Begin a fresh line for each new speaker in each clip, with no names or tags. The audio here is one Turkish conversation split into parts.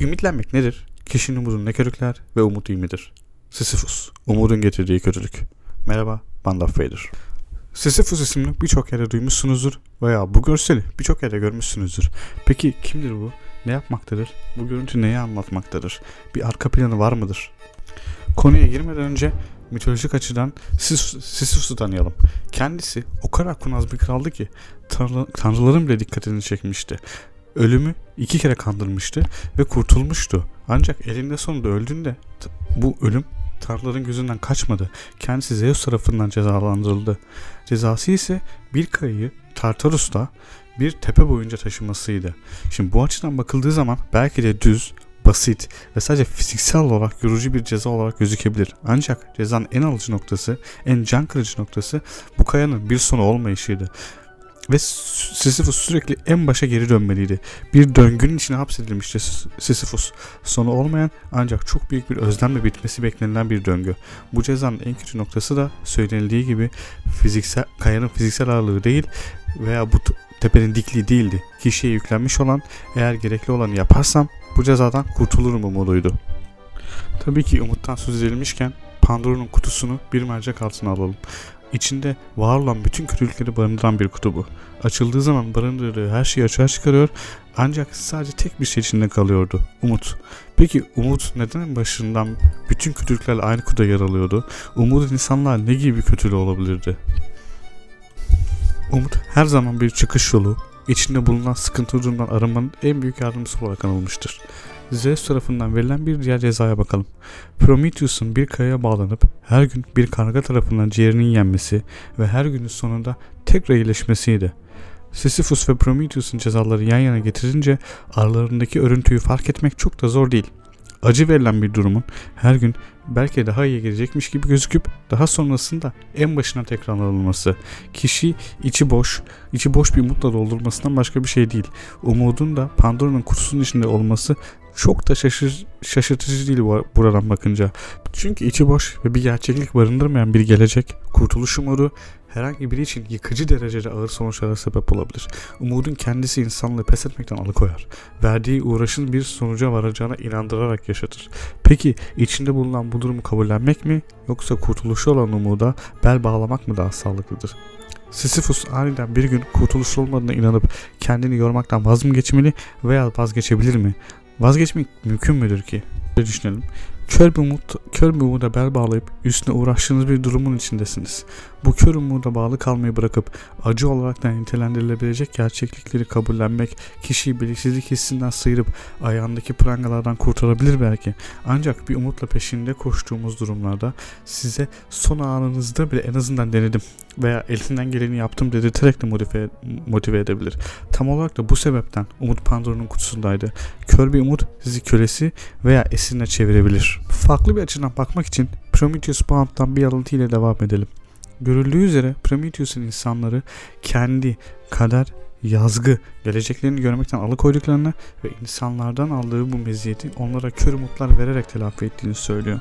Ümitlenmek nedir? Kişinin umudunu ne körükler ve umut iyi midir? Sisyphus, umudun getirdiği kötülük. Merhaba, ben Darth Vader. Sisyphus isimli birçok yerde duymuşsunuzdur veya bu görseli birçok yerde görmüşsünüzdür. Peki kimdir bu? Ne yapmaktadır? Bu görüntü neyi anlatmaktadır? Bir arka planı var mıdır? Konuya girmeden önce mitolojik açıdan Sis- Sisyphus'u tanıyalım. Kendisi o kadar kurnaz bir kraldı ki tanrı, tanrıların bile dikkatini çekmişti. Ölümü iki kere kandırmıştı ve kurtulmuştu. Ancak elinde sonunda öldüğünde bu ölüm tanrıların gözünden kaçmadı. Kendisi Zeus tarafından cezalandırıldı. Cezası ise bir kayayı Tartarus'ta bir tepe boyunca taşımasıydı. Şimdi bu açıdan bakıldığı zaman belki de düz, basit ve sadece fiziksel olarak yorucu bir ceza olarak gözükebilir. Ancak cezanın en alıcı noktası, en can kırıcı noktası bu kayanın bir sonu olmayışıydı. Ve Sisyphus sürekli en başa geri dönmeliydi. Bir döngünün içine hapsedilmişti Sisyphus. Sonu olmayan ancak çok büyük bir özlemle bitmesi beklenilen bir döngü. Bu cezanın en kötü noktası da söylenildiği gibi fiziksel kayanın fiziksel ağırlığı değil veya bu tepenin dikliği değildi. Kişiye yüklenmiş olan eğer gerekli olanı yaparsam bu cezadan kurtulurum umuduydu. Tabii ki umuttan söz edilmişken Pandora'nın kutusunu bir mercek altına alalım. İçinde var olan bütün kötülükleri barındıran bir kutu bu. Açıldığı zaman barındırdığı her şeyi açığa çıkarıyor ancak sadece tek bir şey içinde kalıyordu. Umut. Peki umut neden en başından bütün kötülüklerle aynı kutuda yer alıyordu? Umut insanlar ne gibi bir kötülüğü olabilirdi? Umut her zaman bir çıkış yolu, içinde bulunan sıkıntı durumdan arınmanın en büyük yardımcısı olarak anılmıştır. Zeus tarafından verilen bir diğer cezaya bakalım. Prometheus'un bir kayaya bağlanıp her gün bir karga tarafından ciğerinin yenmesi ve her günün sonunda tekrar iyileşmesiydi. Sisyphus ve Prometheus'un cezaları yan yana getirince aralarındaki örüntüyü fark etmek çok da zor değil. Acı verilen bir durumun her gün belki daha iyi gelecekmiş gibi gözüküp daha sonrasında en başına tekrarlanılması, kişi içi boş, içi boş bir umutla doldurmasından başka bir şey değil. Umudun da Pandora'nın kutusunun içinde olması çok da şaşır, şaşırtıcı değil buradan bakınca. Çünkü içi boş ve bir gerçeklik barındırmayan bir gelecek, kurtuluş umudu herhangi biri için yıkıcı derecede ağır sonuçlara sebep olabilir. Umudun kendisi insanlığı pes etmekten alıkoyar. Verdiği uğraşın bir sonuca varacağına inandırarak yaşatır. Peki içinde bulunan bu durumu kabullenmek mi yoksa kurtuluşu olan umuda bel bağlamak mı daha sağlıklıdır? Sisyphus aniden bir gün kurtuluş olmadığına inanıp kendini yormaktan vaz mı geçmeli veya vazgeçebilir mi? Vazgeçmek mümkün müdür ki? Düşünelim. Kör bir, umut, kör bir umuda bel bağlayıp üstüne uğraştığınız bir durumun içindesiniz. Bu kör umuda bağlı kalmayı bırakıp acı olarak da nitelendirilebilecek gerçeklikleri kabullenmek kişiyi belirsizlik hissinden sıyırıp ayağındaki prangalardan kurtarabilir belki. Ancak bir umutla peşinde koştuğumuz durumlarda size son anınızda bile en azından denedim veya elinden geleni yaptım dedirterek de motive, motive edebilir. Tam olarak da bu sebepten Umut Pandora'nın kutusundaydı. Kör bir umut sizi kölesi veya esirine çevirebilir. Farklı bir açıdan bakmak için Prometheus Bound'dan bir alıntı ile devam edelim. Görüldüğü üzere Prometheus'un insanları kendi kader, yazgı, geleceklerini görmekten alıkoyduklarını ve insanlardan aldığı bu meziyeti onlara kör umutlar vererek telafi ettiğini söylüyor.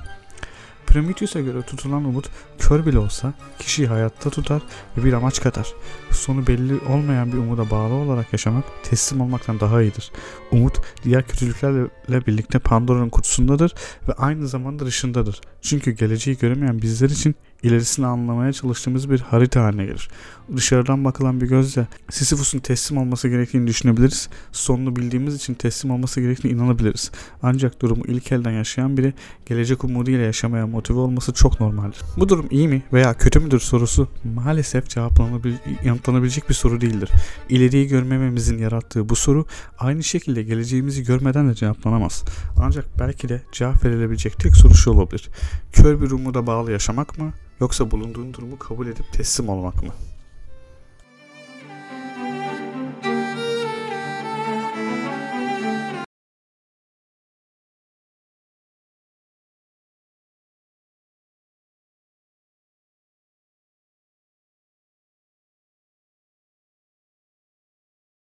Prometheus'a göre tutulan umut kör bile olsa kişiyi hayatta tutar ve bir amaç katar. Sonu belli olmayan bir umuda bağlı olarak yaşamak teslim olmaktan daha iyidir. Umut diğer kötülüklerle birlikte Pandora'nın kutusundadır ve aynı zamanda dışındadır. Çünkü geleceği göremeyen bizler için ilerisini anlamaya çalıştığımız bir harita haline gelir. Dışarıdan bakılan bir gözle Sisyphus'un teslim olması gerektiğini düşünebiliriz. Sonunu bildiğimiz için teslim olması gerektiğini inanabiliriz. Ancak durumu ilk elden yaşayan biri gelecek umuduyla yaşamaya motive olması çok normaldir. Bu durum iyi mi veya kötü müdür sorusu maalesef cevaplanabil yanıtlanabilecek bir soru değildir. İleriyi görmememizin yarattığı bu soru aynı şekilde geleceğimizi görmeden de cevaplanamaz. Ancak belki de cevap verilebilecek tek soru şu olabilir. Kör bir umuda bağlı yaşamak mı yoksa bulunduğun durumu kabul edip teslim olmak mı?